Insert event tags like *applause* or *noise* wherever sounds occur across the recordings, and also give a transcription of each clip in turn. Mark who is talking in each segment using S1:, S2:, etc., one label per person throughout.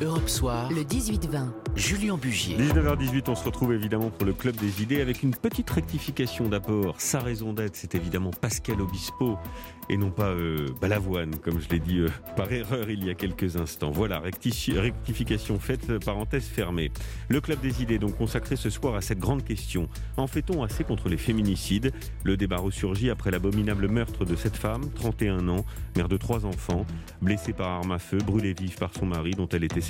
S1: Europe Soir, le 18-20, Julien Bugier.
S2: 19h18, on se retrouve évidemment pour le Club des idées avec une petite rectification d'abord. Sa raison d'être, c'est évidemment Pascal Obispo et non pas euh, Balavoine, comme je l'ai dit euh, *laughs* par erreur il y a quelques instants. Voilà, rectification faite, euh, parenthèse fermée. Le Club des idées, donc consacré ce soir à cette grande question. En fait-on assez contre les féminicides? Le débat ressurgit après l'abominable meurtre de cette femme, 31 ans, mère de trois enfants, blessée par arme à feu, brûlée vive par son mari dont elle était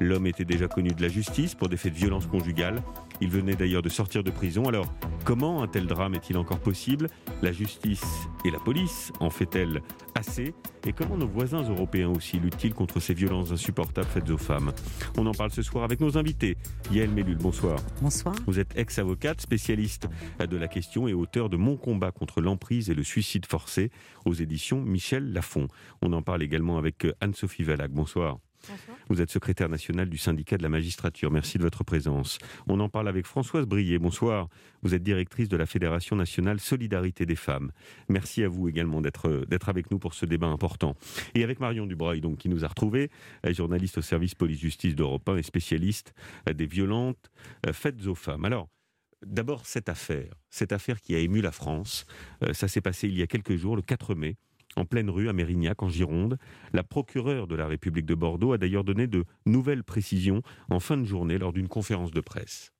S2: L'homme était déjà connu de la justice pour des faits de violence conjugale. Il venait d'ailleurs de sortir de prison. Alors, comment un tel drame est-il encore possible? La justice et la police en fait-elle assez? Et comment nos voisins européens aussi luttent-ils contre ces violences insupportables faites aux femmes? On en parle ce soir avec nos invités. Yael Mellul, bonsoir.
S3: Bonsoir.
S2: Vous êtes ex-avocate, spécialiste de la question et auteur de Mon combat contre l'emprise et le suicide forcé aux éditions Michel Lafon. On en parle également avec Anne-Sophie Valac. Bonsoir. Vous êtes secrétaire national du syndicat de la magistrature. Merci de votre présence. On en parle avec Françoise Brier. Bonsoir. Vous êtes directrice de la Fédération nationale Solidarité des femmes. Merci à vous également d'être avec nous pour ce débat important. Et avec Marion Dubreuil, donc, qui nous a retrouvés, journaliste au service police-justice d'Europe 1 et spécialiste des violentes euh, faites aux femmes. Alors, d'abord, cette affaire, cette affaire qui a ému la France, euh, ça s'est passé il y a quelques jours, le 4 mai en pleine rue à Mérignac, en Gironde. La procureure de la République de Bordeaux a d'ailleurs donné de nouvelles précisions en fin de journée lors d'une conférence de presse.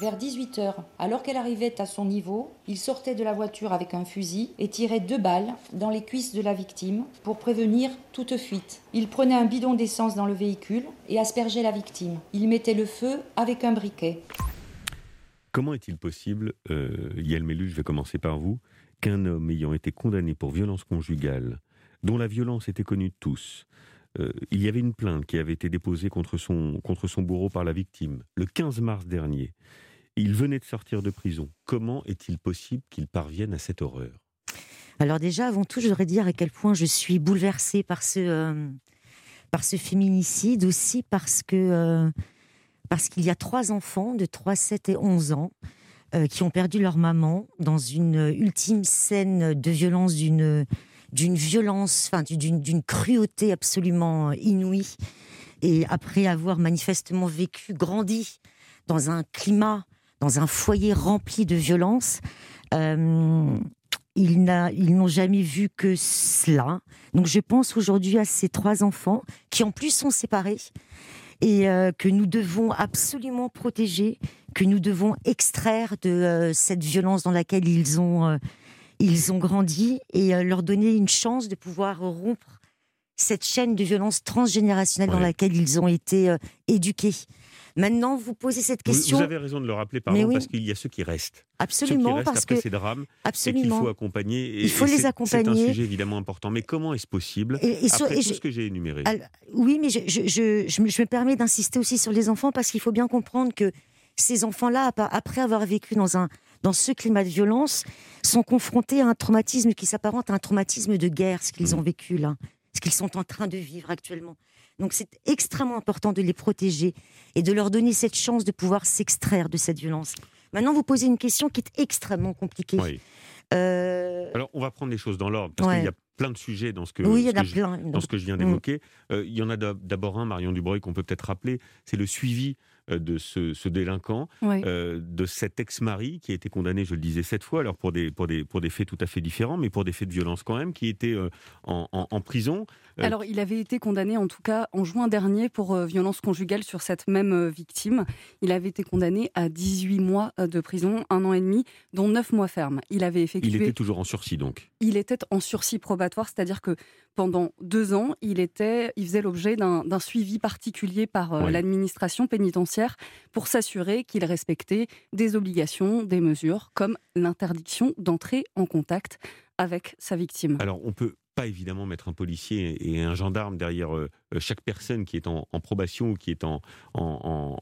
S4: Vers 18h, alors qu'elle arrivait à son niveau, il sortait de la voiture avec un fusil et tirait deux balles dans les cuisses de la victime pour prévenir toute fuite. Il prenait un bidon d'essence dans le véhicule et aspergeait la victime. Il mettait le feu avec un briquet.
S2: Comment est-il possible, euh, Yael Mélu, je vais commencer par vous, qu'un homme ayant été condamné pour violence conjugale, dont la violence était connue de tous, euh, il y avait une plainte qui avait été déposée contre son, contre son bourreau par la victime le 15 mars dernier. Il venait de sortir de prison. Comment est-il possible qu'il parvienne à cette horreur?
S3: Alors déjà, avant tout, je voudrais dire à quel point je suis bouleversée par ce, euh, par ce féminicide, aussi parce euh, parce qu'il y a trois enfants de 3, 7 et 11 ans euh, qui ont perdu leur maman dans une ultime scène de violence, d'une d'une violence, enfin d'une cruauté absolument inouïe. Et après avoir manifestement vécu, grandi dans un climat, dans un foyer rempli de violence, euh, ils n'ont jamais vu que cela. Donc je pense aujourd'hui à ces trois enfants qui en plus sont séparés et euh, que nous devons absolument protéger, que nous devons extraire de euh, cette violence dans laquelle ils ont, euh, ils ont grandi et leur donner une chance de pouvoir rompre cette chaîne de violence transgénérationnelle dans laquelle ils ont été éduqués. Maintenant, vous posez cette question.
S2: Vous, avez raison de le rappeler, pardon, parce qu'il y a ceux qui restent.
S3: Absolument,
S2: ceux qui restent
S3: parce
S2: après
S3: que
S2: ces drames,
S3: absolument.
S2: qu'il faut accompagner.
S3: Et, il faut les accompagner.
S2: C'est un sujet évidemment important. Mais comment est-ce possible et, après tout ce que j'ai énuméré?
S3: Oui, mais je, je, je, me, permets d'insister aussi sur les enfants parce qu'il faut bien comprendre que ces enfants-là, après avoir vécu dans un dans ce climat de violence, sont confrontés à un traumatisme qui s'apparente à un traumatisme de guerre, ce qu'ils mmh. ont vécu là, ce qu'ils sont en train de vivre actuellement. Donc c'est extrêmement important de les protéger et de leur donner cette chance de pouvoir s'extraire de cette violence. Maintenant, vous posez une question qui est extrêmement compliquée.
S2: Euh, Alors, on va prendre les choses dans l'ordre, parce qu'il y a plein de sujets dans ce que,
S3: oui,
S2: ce
S3: que,
S2: je, dans ce que je viens d'évoquer. Euh, il y en a d'abord un, Marion Dubreuil, qu'on peut peut-être rappeler, c'est le suivi de ce, délinquant, de cet ex-mari qui a été condamné, je le disais, sept fois, alors pour des, pour, des, pour des faits tout à fait différents, mais pour des faits de violence quand même, qui était en, en, prison.
S5: Euh, Alors, il avait été condamné, en tout cas, en juin dernier pour euh, violence conjugale sur cette même euh, victime. Il avait été condamné à 18 mois de prison, un an et demi, dont 9 mois ferme. Il avait effectué.
S2: Il était toujours en sursis, donc.
S5: Il était en sursis probatoire, c'est-à-dire que pendant deux ans, il était, il faisait l'objet d'un suivi particulier par l'administration pénitentiaire pour s'assurer qu'il respectait des obligations, des mesures, comme l'interdiction d'entrer en contact avec sa victime.
S2: Alors, on peut pas évidemment mettre un policier et un gendarme derrière euh, chaque personne qui est en, probation ou qui est en, en,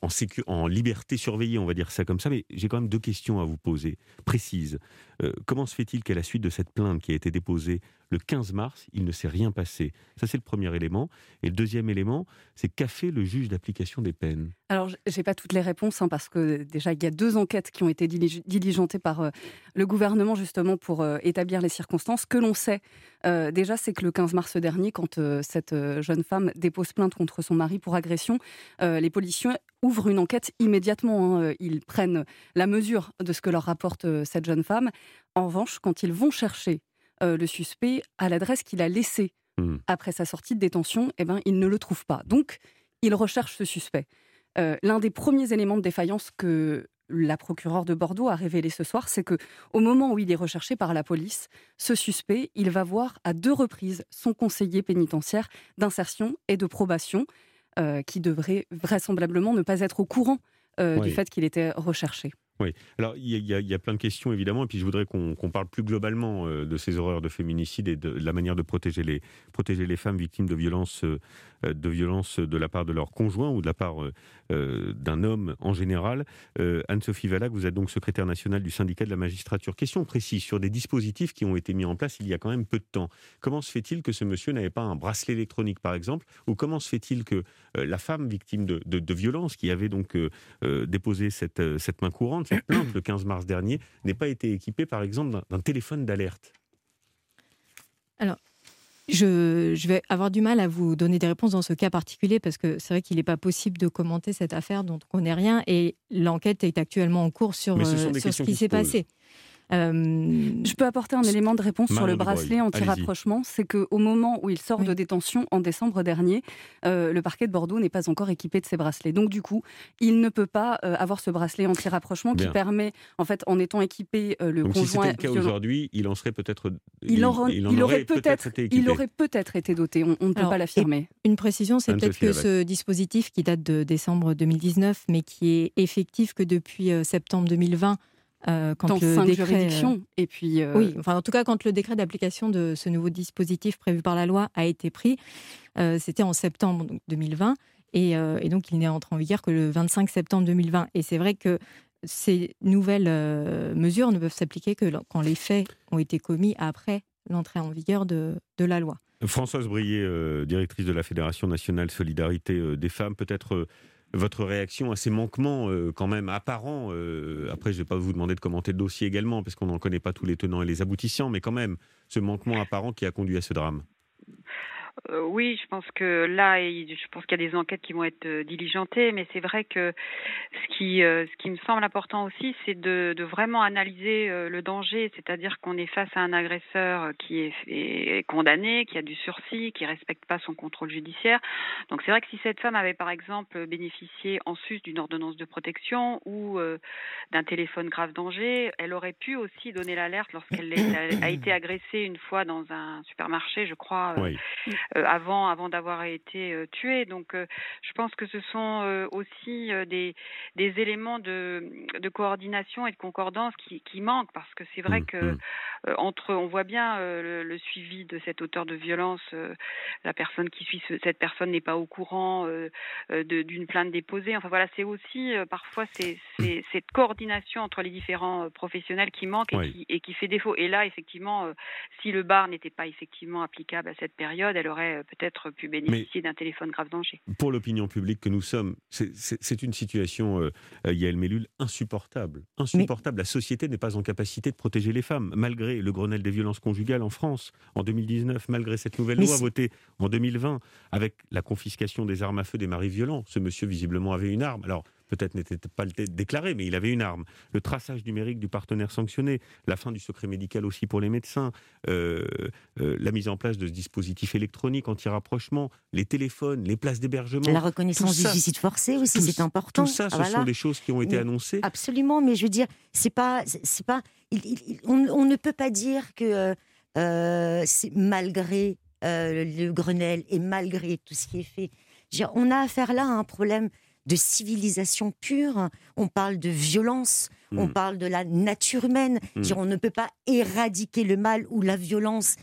S2: en, liberté surveillée, on va dire ça comme ça. Mais j'ai quand même deux questions à vous poser, précises. Euh, comment se fait-il qu'à la suite de cette plainte qui a été déposée le 15 mars, il ne s'est rien passé? Ça, c'est le premier élément. Et le deuxième élément, c'est qu'a fait le juge d'application des peines?
S5: Alors, j'ai pas toutes les réponses, hein, parce que déjà, il y a deux enquêtes qui ont été diligentées par le gouvernement, justement, pour établir les circonstances. Ce que l'on sait, déjà, c'est que le 15 mars dernier, quand cette jeune femme dépose plainte contre son mari pour agression, les policiers ouvrent une enquête immédiatement. Hein. Ils prennent la mesure de ce que leur rapporte cette jeune femme. En revanche, quand ils vont chercher le suspect à l'adresse qu'il a laissée mmh. après sa sortie de détention, eh ben, ils ne le trouvent pas. Donc, ils recherchent ce suspect. L'un des premiers éléments de défaillance que la procureure de Bordeaux a révélé ce soir, c'est que au moment où il est recherché par la police, ce suspect, il va voir à deux reprises son conseiller pénitentiaire d'insertion et de probation, euh, qui devrait vraisemblablement ne pas être au courant euh, du fait qu'il était recherché.
S2: Oui, alors il y, a plein de questions évidemment, et puis je voudrais qu'on parle plus globalement euh, de ces horreurs de féminicide et de, la manière de protéger les, protéger les femmes victimes de violences, de violences de la part de leur conjoint ou de la part euh, d'un homme en général. Anne-Sophie Valac, vous êtes donc secrétaire nationale du syndicat de la magistrature. Question précise sur des dispositifs qui ont été mis en place il y a quand même peu de temps. Comment se fait-il que ce monsieur n'avait pas un bracelet électronique par exemple, ou comment se fait-il que la femme victime de, de, violences qui avait donc déposé cette, cette main courante cette plainte le 15 mars dernier n'ait pas été équipée, par exemple, d'un téléphone d'alerte?
S6: Alors, je, vais avoir du mal à vous donner des réponses dans ce cas particulier parce que c'est vrai qu'il n'est pas possible de commenter cette affaire dont on ne connaît rien et l'enquête est actuellement en cours sur, euh, sur ce qui s'est passé.
S5: Euh, je peux apporter un élément de réponse sur le bracelet anti-rapprochement. C'est qu'au moment où il sort de détention en décembre dernier, euh, le parquet de Bordeaux n'est pas encore équipé de ces bracelets. Donc du coup, il ne peut pas euh, avoir ce bracelet anti-rapprochement qui permet, en fait, en étant équipé, le
S2: Donc
S5: conjoint.
S2: Si c'était le cas aujourd'hui, il en serait peut-être.
S5: Il, aurait, peut-être, été il aurait peut-être été doté. On, ne peut pas l'affirmer.
S6: Une précision, c'est peut-être que ce dispositif qui date de décembre 2019, mais qui est effectif que depuis septembre 2020
S5: euh, quand Dans le cinq décret, euh,
S6: et puis euh, oui, enfin en tout cas quand le décret d'application de ce nouveau dispositif prévu par la loi a été pris, c'était en septembre 2020 et, et, donc il n'est entré en vigueur que le 25 septembre 2020. Et c'est vrai que ces nouvelles mesures ne peuvent s'appliquer que quand les faits ont été commis après l'entrée en vigueur de, de la loi.
S2: Françoise Brier, directrice de la Fédération nationale Solidarité des femmes, peut-être votre réaction à ces manquements euh, quand même apparents. Euh, après, je ne vais pas vous demander de commenter le dossier également, parce qu'on n'en connaît pas tous les tenants et les aboutissants, mais quand même, ce manquement apparent qui a conduit à ce drame.
S7: Euh, oui, je pense que là, je pense qu'il y a des enquêtes qui vont être euh, diligentées, mais c'est vrai que ce qui, euh, ce qui me semble important aussi, c'est de, vraiment analyser le danger, c'est-à-dire qu'on est face à un agresseur qui est, condamné, qui a du sursis, qui respecte pas son contrôle judiciaire. Donc c'est vrai que si cette femme avait par exemple bénéficié en sus d'une ordonnance de protection ou d'un téléphone grave danger, elle aurait pu aussi donner l'alerte lorsqu'elle a été agressée une fois dans un supermarché, je crois. Oui. Euh, avant, avant d'avoir été euh, tué. Donc, euh, je pense que ce sont aussi des, des éléments de, de coordination et de concordance qui, qui manquent parce que c'est vrai mmh, que mmh. entre, on voit bien le, suivi de cet auteur de violence, la personne qui suit cette personne n'est pas au courant d'une plainte déposée. Enfin voilà, c'est aussi parfois c'est, cette coordination entre les différents professionnels qui manque et, qui, et qui fait défaut. Et là, effectivement, si le bar n'était pas effectivement applicable à cette période, elle aurait euh, peut-être pu bénéficier d'un téléphone grave danger.
S2: Pour l'opinion publique que nous sommes, c'est une situation, euh, euh, Yael Mellul, insupportable. Insupportable. La société n'est pas en capacité de protéger les femmes, malgré le Grenelle des violences conjugales en France en 2019, malgré cette nouvelle loi votée en 2020, avec la confiscation des armes à feu des maris violents. Ce monsieur, visiblement, avait une arme. Alors, peut-être n'était pas déclaré, mais il avait une arme. Le traçage numérique du partenaire sanctionné, la fin du secret médical aussi pour les médecins, euh, euh, la mise en place de ce dispositif électronique anti-rapprochement, les téléphones, les places d'hébergement.
S3: La reconnaissance du suicide forcé aussi, c'est important.
S2: Tout ça, ce sont des choses qui ont été annoncées.
S3: Absolument, mais je veux dire, c'est pas, c'est pas, on, ne peut pas dire que euh, c'est malgré le Grenelle et malgré tout ce qui est fait. on a affaire là à un problème de civilisation pure, on parle de violence, on hmm. parle de la nature humaine. Hmm. on ne peut pas éradiquer le mal ou la violence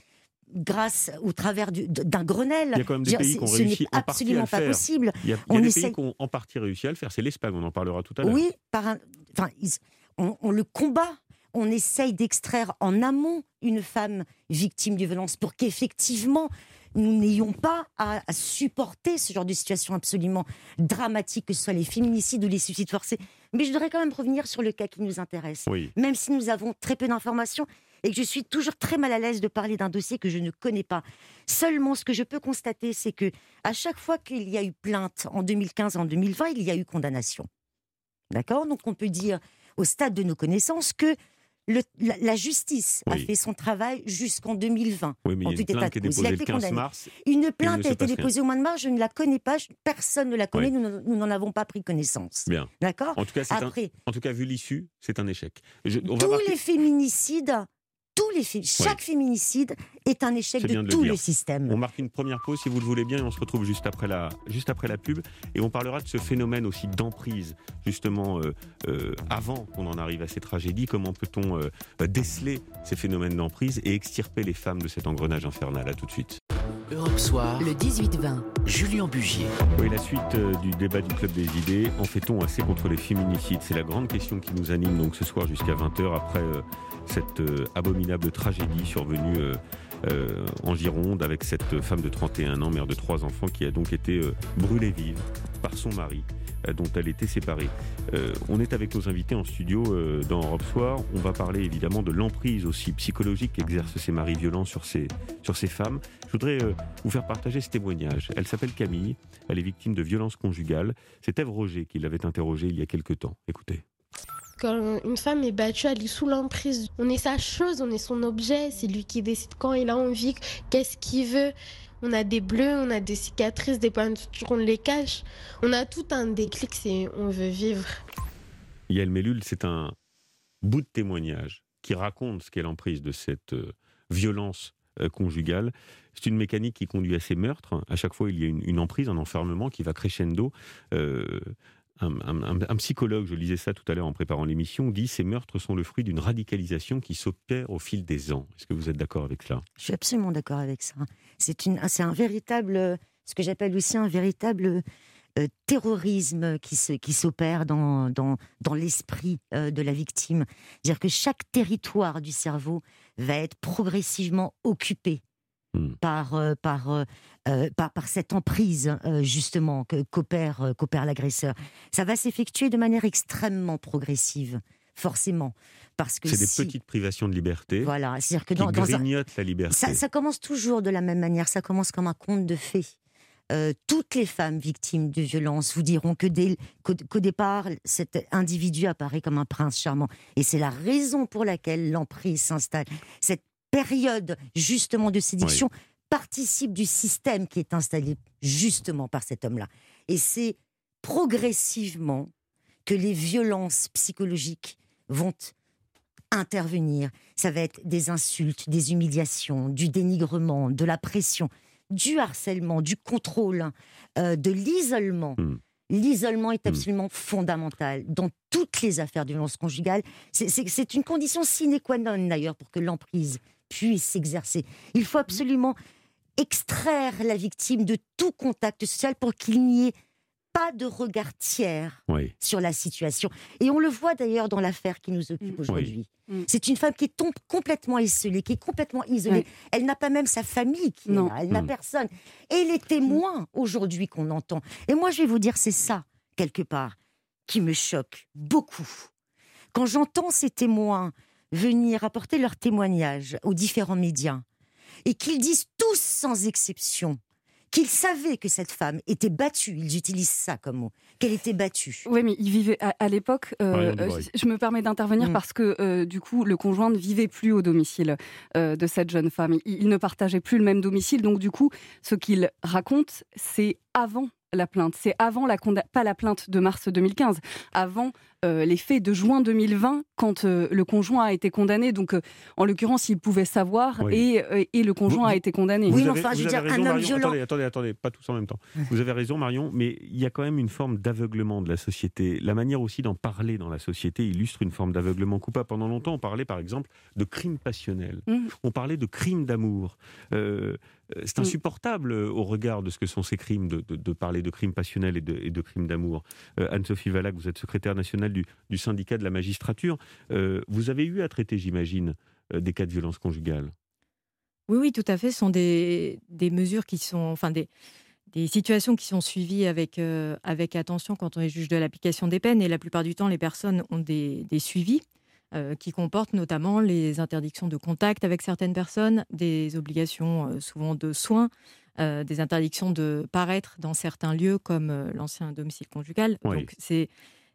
S3: grâce au travers d'un Grenelle.
S2: Il y a quand même des pays qui ont réussi en absolument pas possible. Il y a, des pays qui ont en partie réussi à le faire. C'est l'Espagne, on en parlera tout à l'heure.
S3: Oui, par enfin, on, le combat. On essaye d'extraire en amont une femme victime de violence pour qu'effectivement nous n'ayons pas à, supporter ce genre de situation absolument dramatique, que ce soit les féminicides ou les suicides forcés. Mais je voudrais quand même revenir sur le cas qui nous intéresse. Même si nous avons très peu d'informations, et que je suis toujours très mal à l'aise de parler d'un dossier que je ne connais pas. Seulement, ce que je peux constater, c'est que à chaque fois qu'il y a eu plainte en 2015, en 2020, il y a eu condamnation. D'accord? Donc on peut dire, au stade de nos connaissances, que la, justice a fait son travail jusqu'en 2020.
S2: Oui, mais il y a une plainte qui est déposée le 15 mars.
S3: Une plainte a été déposée au mois de mars, je ne la connais pas, personne ne la connaît, nous n'en avons pas pris connaissance.
S2: Bien.
S3: D'accord?
S2: En, tout cas, en tout cas, vu l'issue, c'est un échec.
S3: tous les féminicides tous les chaque féminicide est un échec de, tout le, système.
S2: On marque une première pause si vous le voulez bien et on se retrouve juste après la, juste après la pub et on parlera de ce phénomène aussi d'emprise justement euh, euh, avant qu'on en arrive à ces tragédies. Comment peut-on euh, déceler ces phénomènes d'emprise et extirper les femmes de cet engrenage infernal? À tout de suite.
S1: Europe Soir, le 18-20, Julien Bugier.
S2: Oui, la suite du débat du Club des idées. En fait-on assez contre les féminicides? C'est la grande question qui nous anime donc ce soir jusqu'à 20h après cette euh, abominable tragédie survenue euh, euh, en Gironde avec cette femme de 31 ans, mère de trois enfants, qui a donc été brûlée vive par son mari dont elle était séparée. on est avec nos invités en studio dans Europe Soir. On va parler évidemment de l'emprise aussi psychologique qu'exercent ces maris violents sur ces, sur ces femmes. Je voudrais vous faire partager ce témoignage. Elle s'appelle Camille, elle est victime de violences conjugales. C'est Ève Roger qui l'avait interrogée il y a quelque temps. Écoutez.
S8: Quand une femme est battue, elle est sous l'emprise. On est sa chose, on est son objet. C'est lui qui décide quand il a envie, qu'est-ce qu'il veut. On a des bleus, on a des cicatrices, des pointures, on les cache. On a tout un déclic, c'est on veut vivre.
S2: Yael Mellul, c'est un bout de témoignage qui raconte ce qu'est l'emprise de cette euh, violence euh, conjugale. C'est une mécanique qui conduit à ces meurtres. À chaque fois, il y a une, emprise, un enfermement qui va crescendo. Euh, un, psychologue, je lisais ça tout à l'heure en préparant l'émission, dit ces meurtres sont le fruit d'une radicalisation qui s'opère au fil des ans. Est-ce que vous êtes d'accord avec cela?
S3: Je suis absolument d'accord avec ça. C'est un véritable, ce que j'appelle aussi un véritable euh, terrorisme qui s'opère qui dans, dans, dans l'esprit euh, de la victime. C'est-à-dire que chaque territoire du cerveau va être progressivement occupé Hmm. par, euh, euh, euh, par, par, cette emprise, justement, qu'opère qu'opère l'agresseur. Ça va s'effectuer de manière extrêmement progressive, forcément. Parce que
S2: c'est des petites privations de liberté.
S3: Voilà,
S2: c'est-à-dire que dans, qui grignotent la liberté.
S3: Ça, ça, commence toujours de la même manière. Ça commence comme un conte de fées. toutes les femmes victimes de violences vous diront que dès, qu'au, départ, cet individu apparaît comme un prince charmant. Et c'est la raison pour laquelle l'emprise s'installe. Cette période justement de séduction participe du système qui est installé justement par cet homme-là. Et c'est progressivement que les violences psychologiques vont intervenir. Ça va être des insultes, des humiliations, du dénigrement, de la pression, du harcèlement, du contrôle, euh, de l'isolement. Hmm. L'isolement est hmm. absolument fondamental dans toutes les affaires de violence conjugale. C'est une condition sine qua non d'ailleurs pour que l'emprise puisse s'exercer. Il faut absolument extraire la victime de tout contact social pour qu'il n'y ait pas de regard tiers sur la situation. Et on le voit d'ailleurs dans l'affaire qui nous occupe mm. aujourd'hui. Mm. C'est une femme qui tombe complètement isolée, qui est complètement isolée. Elle n'a pas même sa famille qui est là, elle n'a mm. personne. Et les témoins aujourd'hui qu'on entend. Et moi, je vais vous dire, c'est ça, quelque part, qui me choque beaucoup. Quand j'entends ces témoins venir apporter leur témoignage aux différents médias et qu'ils disent tous sans exception qu'ils savaient que cette femme était battue, ils utilisent ça comme mot, qu'elle était battue.
S5: Oui, mais ils vivaient à, l'époque. Euh, euh, je me permets d'intervenir mm. parce que euh, du coup, le conjoint ne vivait plus au domicile de cette jeune femme. Il, il, ne partageait plus le même domicile, donc du coup, ce qu'il raconte, c'est avant la plainte. C'est avant la pas la plainte de mars 2015, avant euh, les faits de juin 2020, quand euh, le conjoint a été condamné. Donc, euh, en l'occurrence, il pouvait savoir et, et, le conjoint a été condamné.
S3: oui, mais enfin, je veux dire, un homme violent.
S2: Attendez, attendez, attendez, pas tous en même temps. Vous avez raison, Marion, mais il y a quand même une forme d'aveuglement de la société. La manière aussi d'en parler dans la société illustre une forme d'aveuglement coupable. Pendant longtemps, on parlait par exemple de crimes passionnels. Mmh. On parlait de crimes d'amour. Euh, c'est mm. insupportable euh, au regard de ce que sont ces crimes, de, parler de crimes passionnels et de, crimes d'amour. Euh, Anne-Sophie Valac, vous êtes secrétaire nationale du, syndicat de la magistrature. vous avez eu à traiter, j'imagine, des cas de violence conjugale?
S6: Oui, oui, tout à fait. Ce sont des, mesures qui sont. Enfin, des, des situations qui sont suivies avec, avec attention quand on est juge de l'application des peines. Et la plupart du temps, les personnes ont des, des suivis qui comportent notamment les interdictions de contact avec certaines personnes, des obligations souvent de soins, des interdictions de paraître dans certains lieux comme l'ancien domicile conjugal. Donc c'est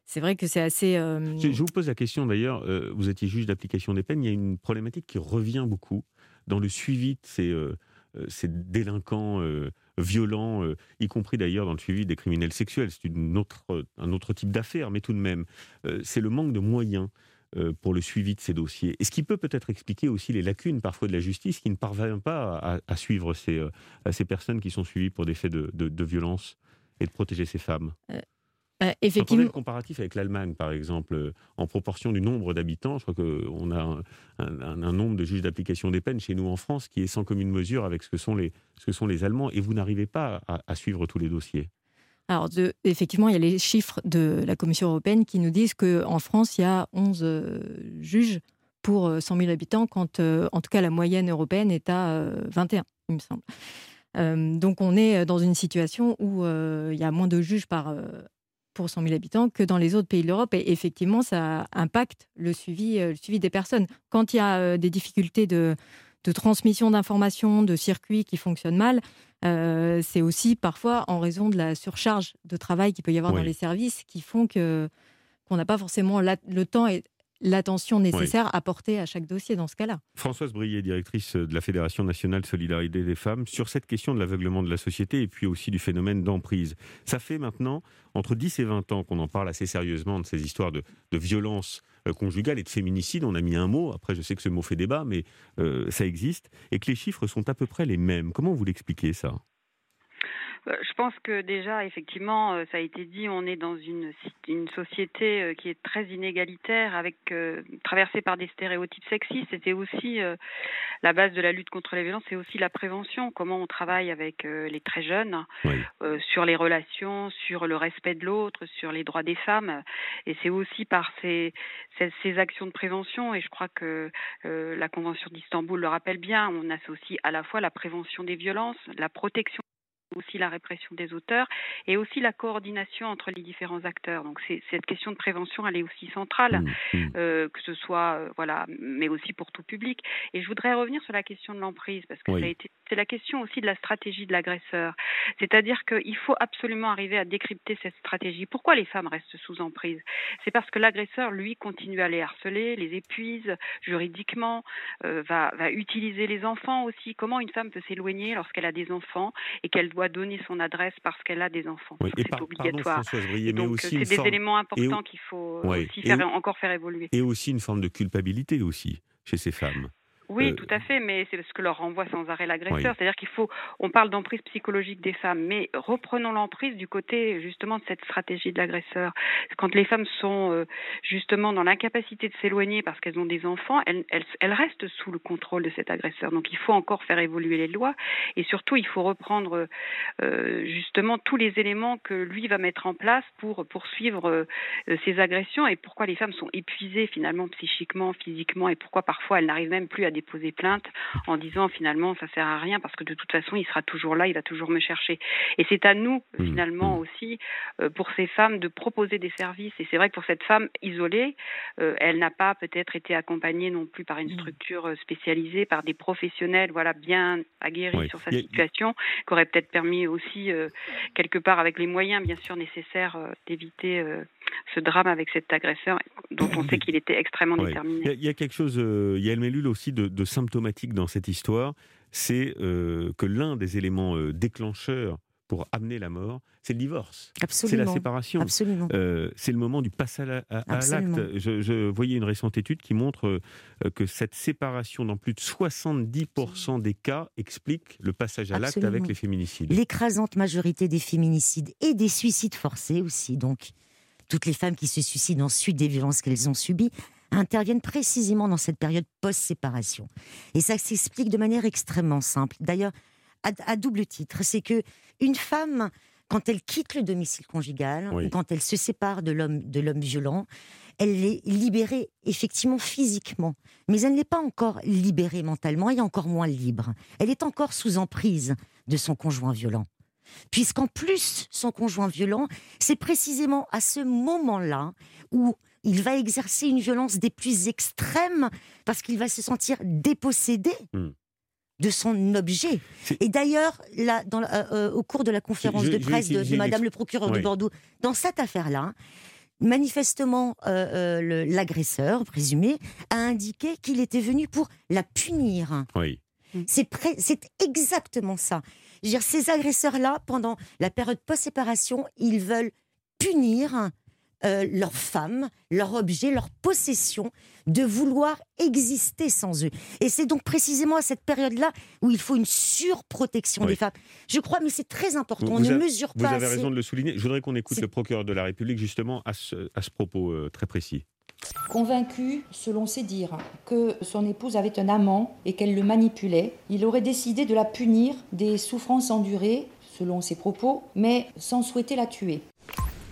S6: c'est vrai que c'est assez.
S2: Je, vous pose la question d'ailleurs. vous étiez juge d'application des peines. Il y a une problématique qui revient beaucoup dans le suivi de ces, ces délinquants violents, euh, y compris d'ailleurs dans le suivi des criminels sexuels. C'est autre, un autre type d'affaire, mais tout de même, euh, c'est le manque de moyens euh, pour le suivi de ces dossiers. Et ce qui peut peut-être expliquer aussi les lacunes parfois de la justice qui ne parvient pas à, suivre ces, ces personnes qui sont suivies pour des faits de, de violence et de protéger ces femmes.
S6: Euh, effectivement.
S2: le comparatif avec l'Allemagne, par exemple, euh, en proportion du nombre d'habitants, je crois qu'on a un, nombre de juges d'application des peines chez nous en France qui est sans commune mesure avec ce que sont les, ce que sont les Allemands, et vous n'arrivez pas à, suivre tous les dossiers.
S6: Alors, effectivement, il y a les chiffres de la Commission européenne qui nous disent qu'en France, il y a 11 euh, juges pour 100 000 habitants, quand en tout cas la moyenne européenne est à 21, il me semble. donc on est dans une situation où il y a moins de juges par pour 100 000 habitants que dans les autres pays de l'Europe. Et effectivement, ça impacte le suivi, euh, le suivi des personnes. Quand il y a euh, des difficultés de, de transmission d'informations, de circuits qui fonctionnent mal, euh, c'est aussi parfois en raison de la surcharge de travail qu'il peut y avoir dans les services qui font que qu'on n'a pas forcément le temps et l'attention nécessaire à porter à chaque dossier dans ce cas-là.
S2: Françoise Brier, directrice de la Fédération nationale Solidarité des femmes, sur cette question de l'aveuglement de la société et puis aussi du phénomène d'emprise. Ça fait maintenant entre 10 et 20 ans qu'on en parle assez sérieusement de ces histoires de, de violence euh, conjugale et de féminicide. On a mis un mot, après je sais que ce mot fait débat, mais euh, ça existe, et que les chiffres sont à peu près les mêmes. Comment vous l'expliquez ça?
S7: Je pense que déjà, effectivement, euh, ça a été dit, on est dans une, une société euh, qui est très inégalitaire, avec traversée par des stéréotypes sexistes. C'était aussi la base de la lutte contre les violences, c'est aussi la prévention. Comment on travaille avec les très jeunes sur les relations, sur le respect de l'autre, sur les droits des femmes. Et c'est aussi par ces, ces, ces, actions de prévention. Et je crois que la Convention d'Istanbul le rappelle bien. On associe à la fois la prévention des violences, la protection aussi la répression des auteurs et aussi la coordination entre les différents acteurs. Donc cette question de prévention, elle est aussi centrale, mmh, mmh. Euh, que ce soit euh, voilà, mais aussi pour tout public. Et je voudrais revenir sur la question de l'emprise parce que c'est la question aussi de la stratégie de l'agresseur. C'est-à-dire qu'il faut absolument arriver à décrypter cette stratégie. Pourquoi les femmes restent sous emprise? C'est parce que l'agresseur, lui, continue à les harceler, les épuise juridiquement, euh, va, va utiliser les enfants aussi. Comment une femme peut s'éloigner lorsqu'elle a des enfants et qu'elle doit donner son adresse parce qu'elle a des enfants. c'est obligatoire. donc c'est des éléments importants qu'il faut aussi faire, encore faire évoluer.
S2: Et aussi une forme de culpabilité aussi chez ces femmes.
S7: Oui, euh, tout à fait, mais c'est ce que leur renvoie sans arrêt l'agresseur. C'est-à-dire qu'il faut, on parle d'emprise psychologique des femmes, mais reprenons l'emprise du côté justement de cette stratégie de l'agresseur. Quand les femmes sont euh, justement dans l'incapacité de s'éloigner parce qu'elles ont des enfants, elles, elles, restent sous le contrôle de cet agresseur. Donc il faut encore faire évoluer les lois et surtout il faut reprendre euh, justement tous les éléments que lui va mettre en place pour poursuivre ces agressions et pourquoi les femmes sont épuisées finalement psychiquement, physiquement et pourquoi parfois elles n'arrivent même plus à déposer plainte en disant finalement ça sert à rien parce que de toute façon il sera toujours là, il va toujours me chercher. Et c'est à nous mmh, finalement mmh. aussi euh, pour ces femmes de proposer des services. Et c'est vrai que pour cette femme isolée, euh, elle n'a pas peut-être été accompagnée non plus par une mmh. structure euh, spécialisée, par des professionnels, voilà bien aguerris sur sa situation, qui aurait peut-être permis aussi quelque part avec les moyens bien sûr nécessaires d'éviter ce drame avec cet agresseur dont on sait qu'il était extrêmement déterminé.
S2: Il y, a, quelque chose, il y a Elmelul aussi de, de, symptomatique dans cette histoire, c'est euh, que l'un des éléments euh, déclencheurs pour amener la mort, c'est le divorce. C'est la séparation. Euh, c'est le moment du passage à, l'acte. Je, voyais une récente étude qui montre que cette séparation, dans plus de 70% des cas, explique le passage à l'acte avec les féminicides.
S3: L'écrasante majorité des féminicides et des suicides forcés aussi. Donc, toutes les femmes qui se suicident ensuite des violences qu'elles ont subies interviennent précisément dans cette période post-séparation. Et ça s'explique de manière extrêmement simple. D'ailleurs, à, double titre, c'est que une femme, quand elle quitte le domicile conjugal, ou quand elle se sépare de l'homme de l'homme violent, elle est libérée effectivement physiquement, mais elle n'est pas encore libérée mentalement et encore moins libre. Elle est encore sous emprise de son conjoint violent. Puisqu'en plus, son conjoint violent, c'est précisément à ce moment-là où il va exercer une violence des plus extrêmes parce qu'il va se sentir dépossédé. Hmm. de son objet. Et d'ailleurs, là, dans, euh, euh, au cours de la conférence de presse de, Madame le procureur de Bordeaux, dans cette affaire-là, manifestement, euh, l'agresseur présumé a indiqué qu'il était venu pour la punir.
S2: Oui.
S3: C'est exactement ça. Je veux dire, ces agresseurs-là, pendant la période post-séparation, ils veulent punir euh, leur femme, leur objet, leur possession, de vouloir exister sans eux. Et c'est donc précisément à cette période-là où il faut une surprotection des femmes. Je crois, mais c'est très important. on ne mesure
S2: pas.
S3: Vous
S2: avez raison de le souligner. Je voudrais qu'on écoute le procureur de la République justement à ce, à ce propos euh, très précis.
S4: Convaincu, selon ses dires, que son épouse avait un amant et qu'elle le manipulait, il aurait décidé de la punir des souffrances endurées, selon ses propos, mais sans souhaiter la tuer.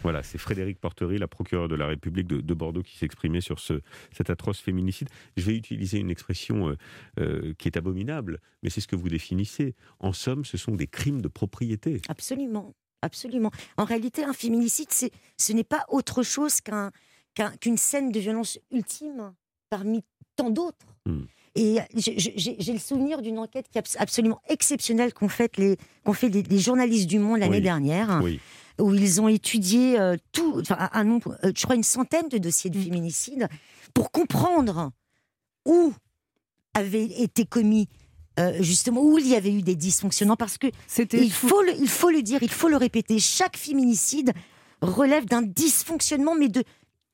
S2: Voilà, c'est Frédéric Portery, la procureure de la République de, Bordeaux, qui s'exprimait sur ce, cet atroce féminicide. Je vais utiliser une expression euh, euh, qui est abominable, mais c'est ce que vous définissez. En somme, ce sont des crimes de propriété.
S3: Absolument, absolument. En réalité, un féminicide, ce n'est pas autre chose qu'une scène de violence ultime parmi tant d'autres. Hmm. Et j'ai le souvenir d'une enquête qui est absolument exceptionnelle qu'ont fait les, fait les, journalistes du Monde l'année dernière. Oui où ils ont étudié euh, tout, enfin, un nombre, euh, je crois une centaine de dossiers de mm. féminicide pour comprendre où avait été commis euh, justement où il y avait eu des dysfonctionnements parce que il faut le, il faut le dire, il faut le répéter, chaque féminicide relève d'un dysfonctionnement mais de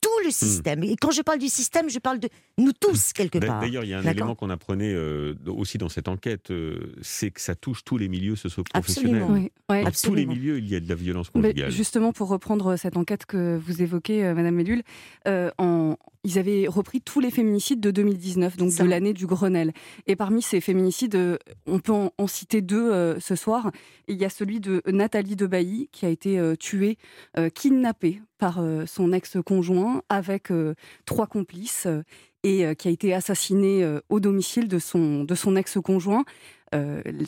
S3: tout le hmm. système. Et quand je parle du système, je parle de nous tous, quelque part.
S2: D'ailleurs, il y a un élément qu'on apprenait euh, aussi dans cette enquête, euh, c'est que ça touche tous les milieux socio-professionnels.
S3: Absolument.
S2: Dans tous les milieux, il y a de la violence conjugale.
S5: justement, pour reprendre cette enquête que vous évoquez, euh, Madame Mellul, en, ils avaient repris tous les féminicides de 2019, donc de l'année du Grenelle. Et parmi ces féminicides, on peut en, citer deux ce soir. Il y a celui de Nathalie Debailly, qui a été tuée, kidnappée par son ex-conjoint avec trois complices et qui a été assassinée au domicile de son, de son ex-conjoint.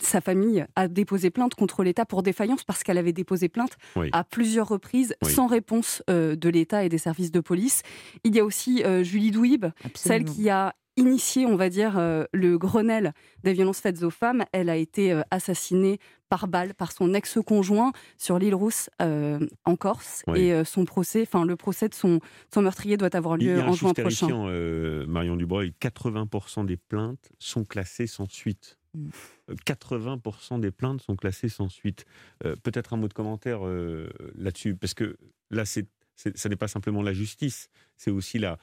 S5: sa famille a déposé plainte contre l'État pour défaillance parce qu'elle avait déposé plainte à plusieurs reprises sans réponse de l'État et des services de police. Il y a aussi Julie Douib, celle qui a initié, on va dire, le Grenelle des violences faites aux femmes. Elle a été assassinée par balle par son ex-conjoint sur l'île Rousse euh, en Corse. Et euh, son procès, enfin le procès de son, son meurtrier doit avoir lieu en juin prochain.
S2: Euh, Marion Dubreuil, 80% des plaintes sont classées sans suite. 80% mm. des plaintes sont classées sans suite. Peut-être un mot de commentaire là-dessus, parce que là, c'est, ça n'est pas simplement la justice, c'est aussi la,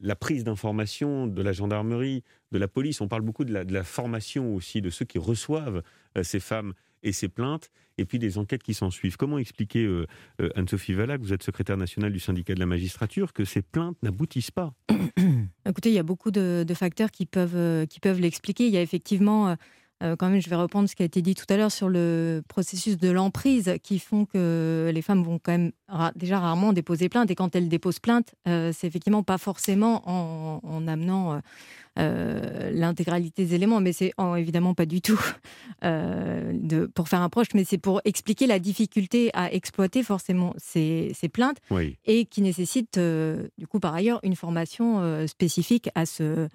S2: la prise d'information de la gendarmerie, de la police. On parle beaucoup de la, de la formation aussi de ceux qui reçoivent ces femmes et ces plaintes, et puis des enquêtes qui s'en suivent. Comment expliquer, euh, euh, Anne-Sophie Valac, vous êtes secrétaire nationale du syndicat de la magistrature, que ces plaintes n'aboutissent pas? *coughs*
S6: Écoutez, il y a beaucoup de, facteurs qui peuvent, euh, qui peuvent l'expliquer. Il y a effectivement... quand même, je vais reprendre ce qui a été dit tout à l'heure sur le processus de l'emprise qui font que les femmes vont quand même déjà rarement déposer plainte. Et quand elles déposent plainte, c'est effectivement pas forcément en, en amenant euh, l'intégralité des éléments, mais c'est évidemment pas du tout *laughs* euh, de, pour faire un proche, mais c'est pour expliquer la difficulté à exploiter forcément ces, plaintes et qui nécessite euh, du coup par ailleurs une formation spécifique à ce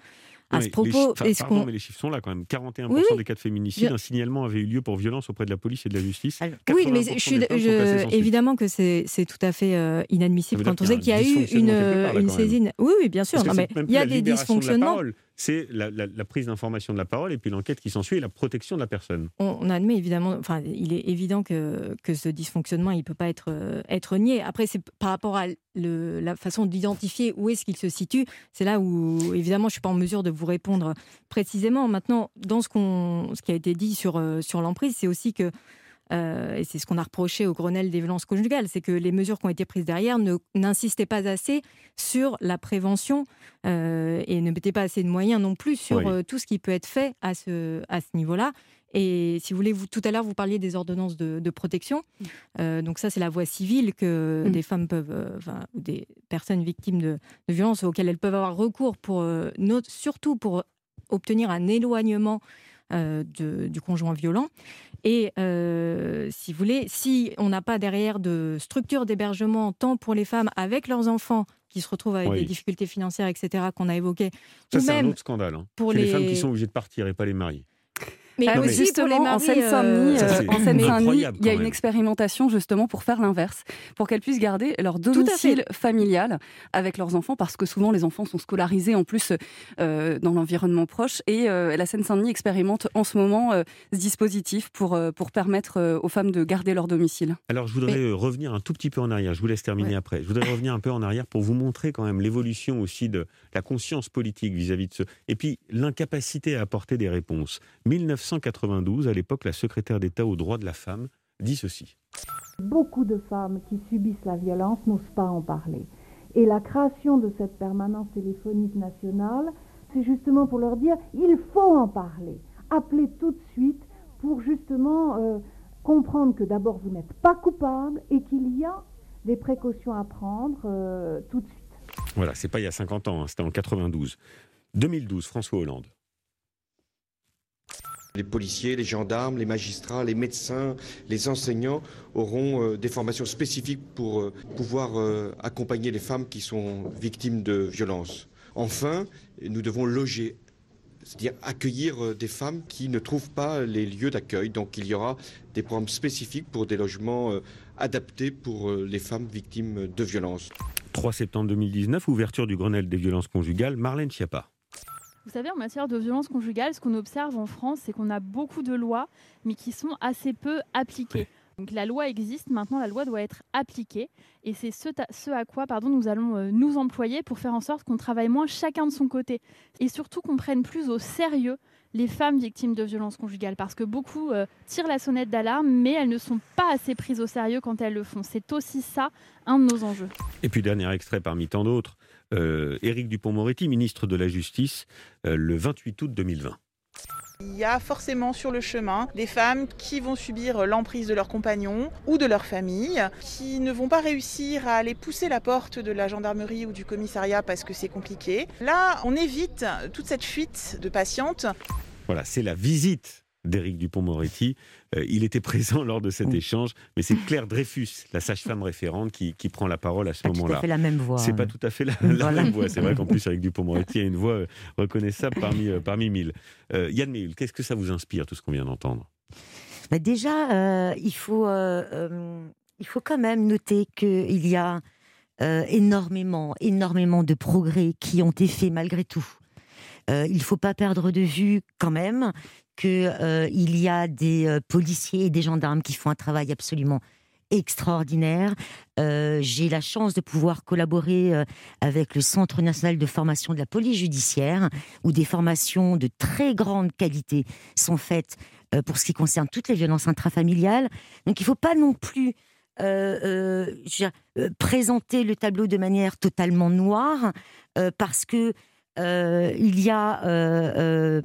S6: à ce propos.
S2: Les, pardon, mais les chiffres sont là quand même. 41% des cas de féminicide, un signalement avait eu lieu pour violence auprès de la police et de la justice.
S6: oui, mais je suis, évidemment que c'est tout à fait euh, inadmissible quand on sait qu'il y a eu une, une saisine. Oui, oui, bien sûr. Non, mais il y a des dysfonctionnements
S2: c'est la, prise d'information de la parole et puis l'enquête qui s'ensuit et la protection de la personne.
S6: On, admet évidemment, enfin, il est évident que, ce dysfonctionnement, il ne peut pas être, euh, être nié. Après, c'est par rapport à la façon d'identifier où est-ce qu'il se situe, c'est là où, évidemment, je ne suis pas en mesure de vous répondre précisément. Maintenant, dans ce, ce qui a été dit sur, euh, sur l'emprise, c'est aussi que euh, et c'est ce qu'on a reproché au Grenelle des violences conjugales, c'est que les mesures qui ont été prises derrière n'insistaient pas assez sur la prévention euh, et ne mettaient pas assez de moyens non plus sur euh, tout ce qui peut être fait à ce, à ce niveau-là. Et si vous voulez, vous, tout à l'heure, vous parliez des ordonnances de, protection. donc ça, c'est la voie civile que mm. des femmes peuvent, enfin, des personnes victimes de, de violences auxquelles elles peuvent avoir recours pour, surtout pour obtenir un éloignement du conjoint violent. Et si vous voulez, si on n'a pas derrière de structure d'hébergement tant pour les femmes avec leurs enfants qui se retrouvent avec des difficultés financières, etc., qu'on a évoquées.
S2: Ça, c'est un autre scandale. Hein. Pour les... les femmes qui sont obligées de partir et pas les maris.
S5: Mais, ah justement, en Seine-Saint-Denis, euh, euh, il y a une expérimentation justement pour faire l'inverse, pour qu'elles puissent garder leur domicile familial avec leurs enfants, parce que souvent les enfants sont scolarisés en plus euh, dans l'environnement proche. Et la Seine-Saint-Denis expérimente en ce moment ce dispositif pour, pour permettre aux femmes de garder leur domicile.
S2: Alors je voudrais revenir un tout petit peu en arrière, je vous laisse terminer après. Je voudrais revenir un peu en arrière pour vous montrer quand même l'évolution aussi de la conscience politique vis-à-vis -vis de ce... Et puis l'incapacité à apporter des réponses. 19 1992, à l'époque, la secrétaire d'État aux droits de la femme dit ceci.
S9: Beaucoup de femmes qui subissent la violence n'osent pas en parler. Et la création de cette permanence téléphonique nationale, c'est justement pour leur dire, il faut en parler. Appelez tout de suite pour justement euh, comprendre que d'abord vous n'êtes pas coupable et qu'il y a des précautions à prendre euh, tout de suite.
S2: Voilà, c'est pas il y a 50 ans, hein, c'était en 92. 2012, François Hollande.
S10: Les policiers, les gendarmes, les magistrats, les médecins, les enseignants auront euh, des formations spécifiques pour euh, pouvoir euh, accompagner les femmes qui sont victimes de violences. Enfin, nous devons loger, c'est-à-dire accueillir des femmes qui ne trouvent pas les lieux d'accueil. Donc il y aura des programmes spécifiques pour des logements adaptés pour les femmes victimes de violences.
S2: 3 septembre 2019, ouverture du Grenelle des violences conjugales, Marlène Schiappa.
S11: Vous savez, en matière de violence conjugale, ce qu'on observe en France, c'est qu'on a beaucoup de lois, mais qui sont assez peu appliquées. Donc la loi existe, maintenant la loi doit être appliquée. Et c'est ce, ce, à quoi pardon, nous allons euh, nous employer pour faire en sorte qu'on travaille moins chacun de son côté. Et surtout qu'on prenne plus au sérieux les femmes victimes de violences conjugales. Parce que beaucoup euh, tirent la sonnette d'alarme, mais elles ne sont pas assez prises au sérieux quand elles le font. C'est aussi ça un de nos enjeux.
S2: Et puis dernier extrait parmi tant d'autres. Euh, Éric Dupont-Moretti, ministre de la Justice, euh, le 28 août 2020.
S12: Il y a forcément sur le chemin des femmes qui vont subir l'emprise de leurs compagnons ou de leur famille, qui ne vont pas réussir à aller pousser la porte de la gendarmerie ou du commissariat parce que c'est compliqué. Là, on évite toute cette fuite de patientes.
S2: Voilà, c'est la visite d'Éric Dupont-Moretti. Euh, il était présent lors de cet échange, mais c'est Claire Dreyfus, la sage-femme référente, qui, prend la parole à ce moment-là. C'est
S3: tout à fait la même voix.
S2: C'est pas tout à fait la, même voix. C'est vrai qu'en plus, Éric Dupont-Moretti a une voix euh, reconnaissable parmi, euh, parmi mille. Yann Méhul, qu'est-ce que ça vous inspire, tout ce qu'on vient d'entendre?
S3: Bah, Déjà, il, faut, il faut quand même noter qu'il y a énormément, énormément de progrès qui ont été faits malgré tout. il ne faut pas perdre de vue quand même qu'il euh, y a des euh, policiers et des gendarmes qui font un travail absolument extraordinaire. Euh, j'ai la chance de pouvoir collaborer avec le Centre national de formation de la police judiciaire, où des formations de très grande qualité sont faites pour ce qui concerne toutes les violences intrafamiliales. Donc il ne faut pas non plus présenter le tableau de manière totalement noire, parce que euh, il y a euh, euh,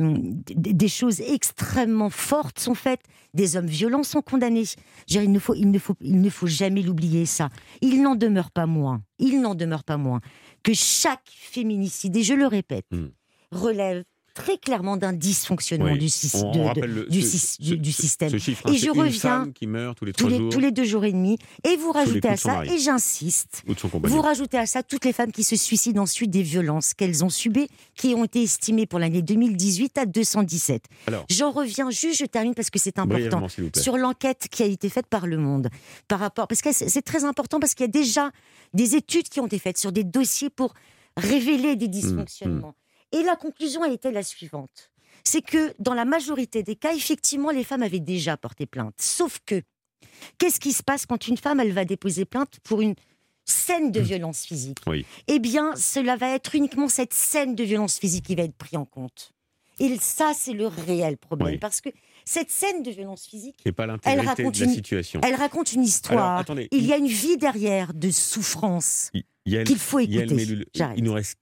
S3: des choses extrêmement fortes sont faites, des hommes violents sont condamnés. il, ne faut, il, ne faut, il ne faut jamais l'oublier ça. Il n'en demeure pas moins, il n'en demeure pas moins que chaque féminicide, et je le répète, hmm. relève très clairement d'un dysfonctionnement du, système. et je reviens
S2: qui meurt tous les,
S3: tous, les, deux jours et demi. Et vous rajoutez à ça, et j'insiste, vous rajoutez à ça toutes les femmes qui se suicident ensuite des violences qu'elles ont subies, qui ont été estimées pour l'année 2018 à 217. J'en reviens juste, je termine parce que c'est important, sur l'enquête qui a été faite par Le Monde. Par rapport, parce que c'est très important parce qu'il y a déjà des études qui ont été faites sur des dossiers pour révéler des mmh, mmh. Et la conclusion a été la suivante. C'est que dans la majorité des cas, effectivement, les femmes avaient déjà porté plainte. Sauf que, qu'est-ce qui se passe quand une femme, elle va déposer plainte pour une scène de mmh. violence physique? Eh bien, cela va être uniquement cette scène de violence physique qui va être prise en compte. Et ça, c'est le réel problème. Parce que cette scène de violence physique,
S2: elle raconte
S3: une,
S2: situation.
S3: Elle raconte une histoire. il y a une vie derrière de souffrance qu'il faut écouter.
S2: il nous reste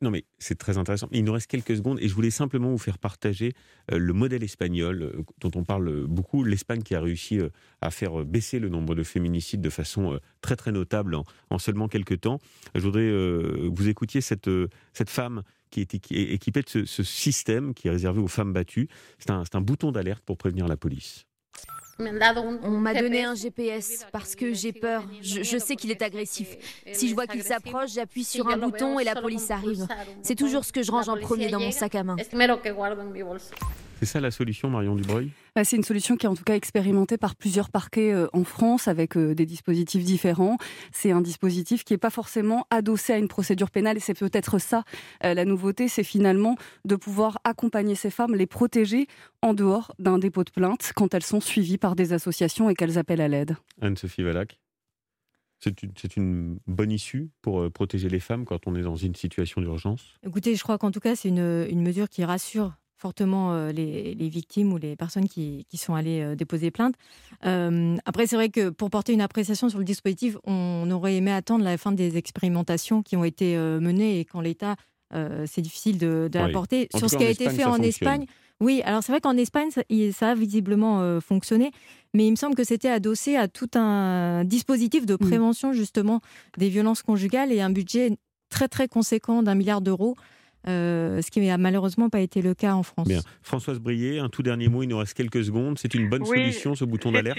S2: non, mais c'est très intéressant. Il nous reste quelques secondes et je voulais simplement vous faire partager euh, le modèle espagnol euh, dont on parle beaucoup. L'Espagne qui a réussi euh, à faire baisser le nombre de féminicides de façon très très notable en, seulement quelques temps. Je voudrais que vous écoutiez cette, cette femme qui est équipé de ce, système qui est réservé aux femmes battues. C'est un, un bouton d'alerte pour prévenir la police.
S13: On m'a donné un GPS parce que j'ai peur. Je, sais qu'il est agressif. Si je vois qu'il s'approche, j'appuie sur un bouton et la police arrive. C'est toujours ce que je range en premier dans mon sac à main.
S2: C'est ça la solution, Marion Dubreuil?
S5: Bah, C'est une solution qui est en tout cas expérimentée par plusieurs parquets euh, en France avec euh, des dispositifs différents. C'est un dispositif qui n'est pas forcément adossé à une procédure pénale et c'est peut-être ça euh, la nouveauté, c'est finalement de pouvoir accompagner ces femmes, les protéger en dehors d'un dépôt de plainte quand elles sont suivies par des associations et qu'elles appellent à l'aide.
S2: Anne-Sophie Valac c'est une, une, bonne issue pour protéger les femmes quand on est dans une situation d'urgence?
S6: Écoutez, je crois qu'en tout cas, c'est une, une mesure qui rassure fortement euh, les, victimes ou les personnes qui, sont allées euh, déposer plainte. Euh, après, c'est vrai que pour porter une appréciation sur le dispositif, on, aurait aimé attendre la fin des expérimentations qui ont été menées et quand l'État, c'est difficile de, de porter. Sur ce qui a été fait en Espagne, oui, alors c'est vrai qu'en Espagne, ça, ça, a visiblement fonctionné, mais il me semble que c'était adossé à tout un dispositif de mmh. prévention justement des violences conjugales et un budget très très conséquent d'un milliard d'euros. Euh, ce qui n'a malheureusement pas été le cas en France.
S2: Bien. Françoise Brier, un tout dernier mot, il nous reste quelques secondes. C'est une bonne solution ce bouton d'alerte?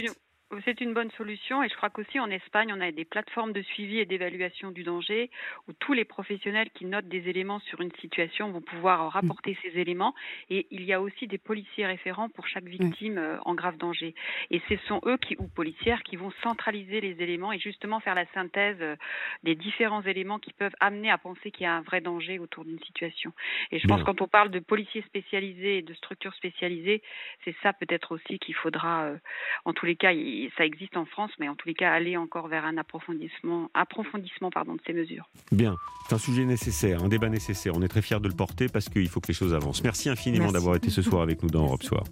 S7: C'est une bonne solution et je crois qu'aussi en Espagne, on a des plateformes de suivi et d'évaluation du danger où tous les professionnels qui notent des éléments sur une situation vont pouvoir rapporter ces éléments et il y a aussi des policiers référents pour chaque victime euh, en grave danger. Et ce sont eux qui, ou policières qui vont centraliser les éléments et justement faire la synthèse euh, des différents éléments qui peuvent amener à penser qu'il y a un vrai danger autour d'une situation. Et je pense quand on parle de policiers spécialisés et de structures spécialisées, c'est ça peut-être aussi qu'il faudra, euh, en tous les cas, ça existe en France, mais en tous les cas, aller encore vers un approfondissement, approfondissement pardon, de ces mesures.
S2: Bien, c'est un sujet nécessaire, un débat nécessaire. On est très fiers de le porter parce qu'il faut que les choses avancent. Merci infiniment d'avoir été ce soir avec nous dans Europe Soir.